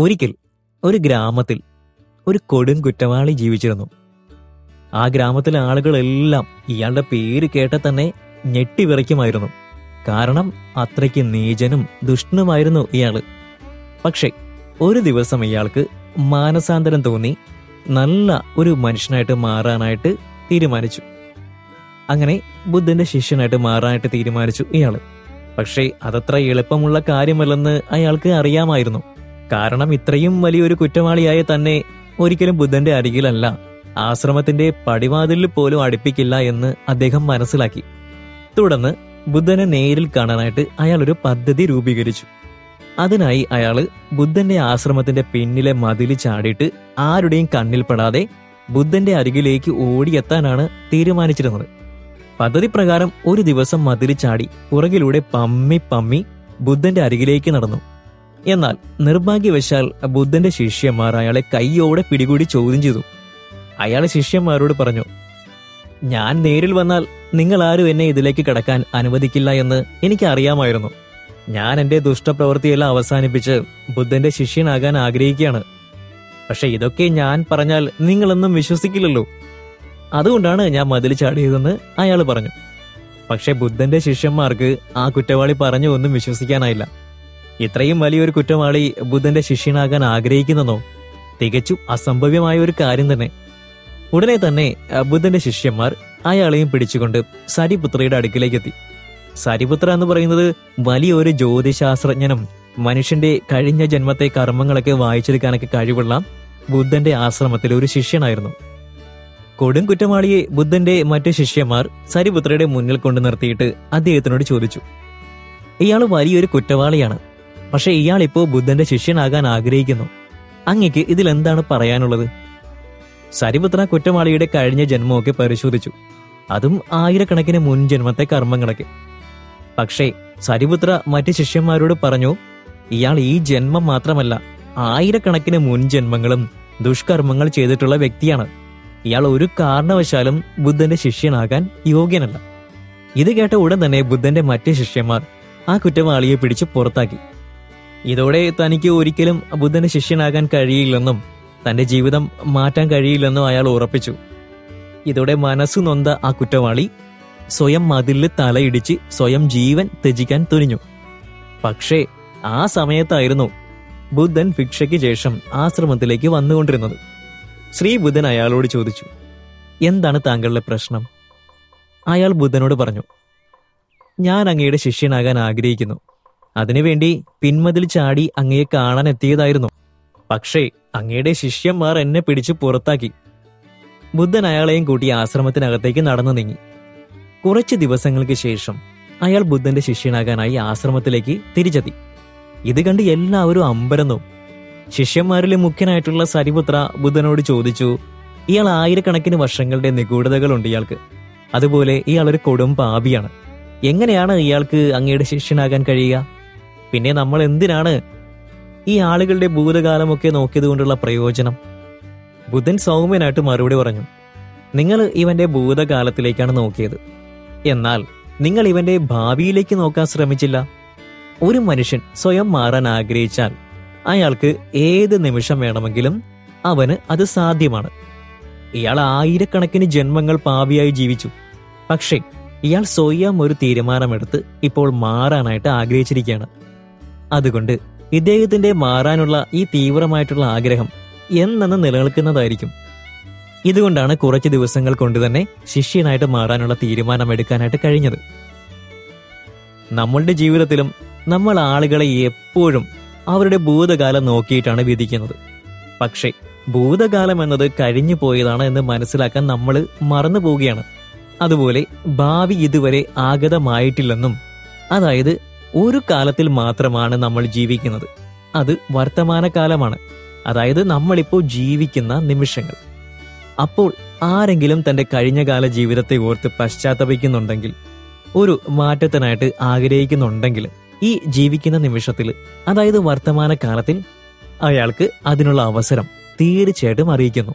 ഒരിക്കൽ ഒരു ഗ്രാമത്തിൽ ഒരു കൊടും കുറ്റവാളി ജീവിച്ചിരുന്നു. ആ ഗ്രാമത്തിലെ ആളുകളെല്ലാം ഇയാളുടെ പേര് കേട്ട തന്നെ ഞെട്ടിവിറയ്ക്കുമായിരുന്നു കാരണം അത്രയ്ക്ക് നീചനും ദുഷ്ടനുമായിരുന്നു ഇയാൾ. പക്ഷേ ഒരു ദിവസം ഇയാൾക്ക് മാനസാന്തരം തോന്നി നല്ല ഒരു മനുഷ്യനായിട്ട് മാറാനായിട്ട് തീരുമാനിച്ചു. അങ്ങനെ ബുദ്ധന്റെ ശിഷ്യനായിട്ട് മാറാനായിട്ട് തീരുമാനിച്ചു ഇയാൾ. പക്ഷേ അതത്ര എളുപ്പമുള്ള കാര്യമല്ലെന്ന് അയാൾക്ക് അറിയാമായിരുന്നു. കാരണം ഇത്രയും വലിയൊരു കുറ്റവാളിയായ തന്നെ ഒരിക്കലും ബുദ്ധന്റെ അരികിലല്ല. ആശ്രമത്തിന്റെ പടിവാതിലിൽ പോലും അടുപ്പിക്കില്ല എന്ന് അദ്ദേഹം മനസ്സിലാക്കി. തുടർന്ന് ബുദ്ധനെ നേരിൽ കാണാനായിട്ട് അയാൾ ഒരു പദ്ധതി രൂപീകരിച്ചു. അതിനായി അയാൾ ബുദ്ധന്റെ ആശ്രമത്തിന്റെ പിന്നിലെ മതിൽ ചാടിയിട്ട് ആരുടെയും കണ്ണിൽപ്പെടാതെ ബുദ്ധന്റെ അരികിലേക്ക് ഓടിയെത്താനാണ് തീരുമാനിച്ചിരുന്നത്. പദ്ധതി പ്രകാരം ഒരു ദിവസം മതിൽ ചാടി പുറകിലൂടെ പമ്മി പമ്മി ബുദ്ധന്റെ അരികിലേക്ക് നടന്നു. എന്നാൽ നിർഭാഗ്യവശാൽ ബുദ്ധന്റെ ശിഷ്യന്മാർ അയാളെ കൈയോടെ പിടികൂടി ചോദ്യം ചെയ്തു. അയാൾ ശിഷ്യന്മാരോട് പറഞ്ഞു ഞാൻ നേരിൽ വന്നാൽ നിങ്ങൾ ആരും എന്നെ ഇതിലേക്ക് കടക്കാൻ അനുവദിക്കില്ല എന്ന് എനിക്ക് അറിയാമായിരുന്നു ഞാൻ എന്റെ ദുഷ്ടപ്രവൃത്തിയെല്ലാം അവസാനിപ്പിച്ച് ബുദ്ധന്റെ ശിഷ്യനാകാൻ ആഗ്രഹിക്കുകയാണ്. പക്ഷെ ഇതൊക്കെ ഞാൻ പറഞ്ഞാൽ നിങ്ങളൊന്നും വിശ്വസിക്കില്ലല്ലോ. അതുകൊണ്ടാണ് ഞാൻ മതിൽ ചാടിയതെന്ന് അയാൾ പറഞ്ഞു. പക്ഷെ ബുദ്ധന്റെ ശിഷ്യന്മാർക്ക് ആ കുറ്റവാളി പറഞ്ഞു ഒന്നും വിശ്വസിക്കാനായില്ല. ഇത്രയും വലിയൊരു കുറ്റവാളി ബുദ്ധന്റെ ശിഷ്യനാകാൻ ആഗ്രഹിക്കുന്നെന്നോ? തികച്ചും അസംഭവ്യമായ ഒരു കാര്യം തന്നെ. ഉടനെ തന്നെ ബുദ്ധന്റെ ശിഷ്യന്മാർ അയാളെയും പിടിച്ചുകൊണ്ട് സരിപുത്രയുടെ അടുക്കിലേക്ക് എത്തി സരിപുത്ര എന്ന് പറയുന്നത് വലിയൊരു ജ്യോതിശാസ്ത്രജ്ഞനും മനുഷ്യന്റെ കഴിഞ്ഞ ജന്മത്തെ കർമ്മങ്ങളൊക്കെ വായിച്ചെടുക്കാനൊക്കെ കഴിവുള്ള ബുദ്ധന്റെ ആശ്രമത്തിലെ ഒരു ശിഷ്യനായിരുന്നു. കൊടും കുറ്റവാളിയെ ബുദ്ധന്റെ മറ്റു ശിഷ്യന്മാർ സരിപുത്രയുടെ മുന്നിൽ കൊണ്ടു നിർത്തിയിട്ട് അദ്ദേഹത്തിനോട് ചോദിച്ചു. ഇയാൾ വലിയൊരു കുറ്റവാളിയാണ്. പക്ഷെ ഇയാൾ ഇപ്പോൾ ബുദ്ധന്റെ ശിഷ്യനാകാൻ ആഗ്രഹിക്കുന്നു. അങ്ങക്ക് ഇതിൽ എന്താണ് പറയാനുള്ളത്? സരിപുത്ര കുറ്റവാളിയുടെ കഴിഞ്ഞ ജന്മമൊക്കെ പരിശോധിച്ചു. അതും ആയിരക്കണക്കിന് മുൻ ജന്മത്തെ കർമ്മങ്ങളൊക്കെ. പക്ഷേ സരിപുത്ര മറ്റു ശിഷ്യന്മാരോട് പറഞ്ഞു ഇയാൾ ഈ ജന്മം മാത്രമല്ല ആയിരക്കണക്കിന് മുൻ ജന്മങ്ങളും ദുഷ്കർമ്മങ്ങൾ ചെയ്തിട്ടുള്ള വ്യക്തിയാണ്. ഇയാൾ ഒരു കാരണവശാലും ബുദ്ധന്റെ ശിഷ്യനാകാൻ യോഗ്യനല്ല. ഇത് കേട്ട ഉടൻ തന്നെ ബുദ്ധന്റെ മറ്റു ശിഷ്യന്മാർ ആ കുറ്റവാളിയെ പിടിച്ച് പുറത്താക്കി. ഇതോടെ തനിക്ക് ഒരിക്കലും ബുദ്ധന്റെ ശിഷ്യനാകാൻ കഴിയില്ലെന്നും തന്റെ ജീവിതം മാറ്റാൻ കഴിയില്ലെന്നും അയാൾ ഉറപ്പിച്ചു. ഇതോടെ മനസ്സു നൊന്ത ആ കുറ്റവാളി സ്വയം മതിലിൽ തലയിടിച്ച് സ്വയം ജീവൻ ത്യജിക്കാൻ തുനിഞ്ഞു. പക്ഷേ ആ സമയത്തായിരുന്നു ബുദ്ധൻ ഭിക്ഷയ്ക്ക് ശേഷം ആശ്രമത്തിലേക്ക് വന്നുകൊണ്ടിരുന്നത്. ശ്രീ ബുദ്ധൻ അയാളോട് ചോദിച്ചു എന്താണ് താങ്കളുടെ പ്രശ്നം? അയാൾ ബുദ്ധനോട് പറഞ്ഞു ഞാൻ അങ്ങയുടെ ശിഷ്യനാകാൻ ആഗ്രഹിക്കുന്നു. അതിനുവേണ്ടി പിന്മതിൽ ചാടി അങ്ങയെ കാണാൻ എത്തിയതായിരുന്നു. പക്ഷേ അങ്ങയുടെ ശിഷ്യന്മാർ എന്നെ പിടിച്ചു പുറത്താക്കി. ബുദ്ധൻ അയാളെയും കൂട്ടി ആശ്രമത്തിനകത്തേക്ക് നടന്നു നീങ്ങി. കുറച്ച് ദിവസങ്ങൾക്ക് ശേഷം അയാൾ ബുദ്ധന്റെ ശിഷ്യനാകാനായി ആശ്രമത്തിലേക്ക് തിരിച്ചെത്തി. ഇത് കണ്ട് എല്ലാവരും അമ്പരന്നു. ശിഷ്യന്മാരിലെ മുഖ്യനായിട്ടുള്ള സരിപുത്ര ബുദ്ധനോട് ചോദിച്ചു ഇയാൾ ആയിരക്കണക്കിന് വർഷങ്ങളുടെ നിഗൂഢതകളുണ്ട് ഇയാൾക്ക്. അതുപോലെ ഇയാൾ ഒരു കൊടും പാപിയാണ്. എങ്ങനെയാണ് ഇയാൾക്ക് അങ്ങയുടെ ശിഷ്യനാകാൻ കഴിയുക? പിന്നെ നമ്മൾ എന്തിനാണ് ഈ ആളുകളുടെ ഭൂതകാലമൊക്കെ നോക്കിയത് കൊണ്ടുള്ള പ്രയോജനം? ബുധൻ സൗമ്യനായിട്ട് മറുപടി പറഞ്ഞു നിങ്ങൾ ഇവന്റെ ഭൂതകാലത്തിലേക്കാണ് നോക്കിയത്. എന്നാൽ നിങ്ങൾ ഇവന്റെ ഭാവിയിലേക്ക് നോക്കാൻ ശ്രമിച്ചില്ല. ഒരു മനുഷ്യൻ സ്വയം മാറാൻ ആഗ്രഹിച്ചാൽ അയാൾക്ക് ഏത് നിമിഷം വേണമെങ്കിലും അവന് അത് സാധ്യമാണ്. ഇയാൾ ആയിരക്കണക്കിന് ജന്മങ്ങൾ പാവിയായി ജീവിച്ചു. പക്ഷേ ഇയാൾ സ്വയം ഒരു തീരുമാനമെടുത്ത് ഇപ്പോൾ മാറാനായിട്ട് ആഗ്രഹിച്ചിരിക്കുകയാണ്. അതുകൊണ്ട് ഇദ്ദേഹത്തിന്റെ മാറാനുള്ള ഈ തീവ്രമായിട്ടുള്ള ആഗ്രഹം എന്നെന്ന് നിലനിൽക്കുന്നതായിരിക്കും. ഇതുകൊണ്ടാണ് കുറച്ച് ദിവസങ്ങൾ കൊണ്ട് തന്നെ ശിഷ്യനായിട്ട് മാറാനുള്ള തീരുമാനമെടുക്കാനായിട്ട് കഴിഞ്ഞത്. നമ്മളുടെ ജീവിതത്തിലും നമ്മൾ ആളുകളെ എപ്പോഴും അവരുടെ ഭൂതകാലം നോക്കിയിട്ടാണ് വിധിക്കുന്നത്. പക്ഷേ ഭൂതകാലം എന്നത് കഴിഞ്ഞു പോയതാണ് എന്ന് മനസ്സിലാക്കാൻ നമ്മൾ മറന്നു പോവുകയാണ്. അതുപോലെ ഭാവി ഇതുവരെ ആഗതമായിട്ടില്ലെന്നും അതായത് ഒരു കാലത്തിൽ മാത്രമാണ് നമ്മൾ ജീവിക്കുന്നത്. അത് വർത്തമാനകാലമാണ് അതായത് നമ്മളിപ്പോൾ ജീവിക്കുന്ന നിമിഷങ്ങൾ. അപ്പോൾ ആരെങ്കിലും തന്റെ കഴിഞ്ഞകാല ജീവിതത്തെ ഓർത്ത് പശ്ചാത്തപിക്കുന്നുണ്ടെങ്കിൽ ഒരു മാറ്റത്തിനായിട്ട് ആഗ്രഹിക്കുന്നുണ്ടെങ്കിൽ ഈ ജീവിക്കുന്ന നിമിഷത്തിൽ അതായത് വർത്തമാനകാലത്തിൽ അയാൾക്ക് അതിനുള്ള അവസരം തീർച്ചയായിട്ടും അറിയിക്കുന്നു.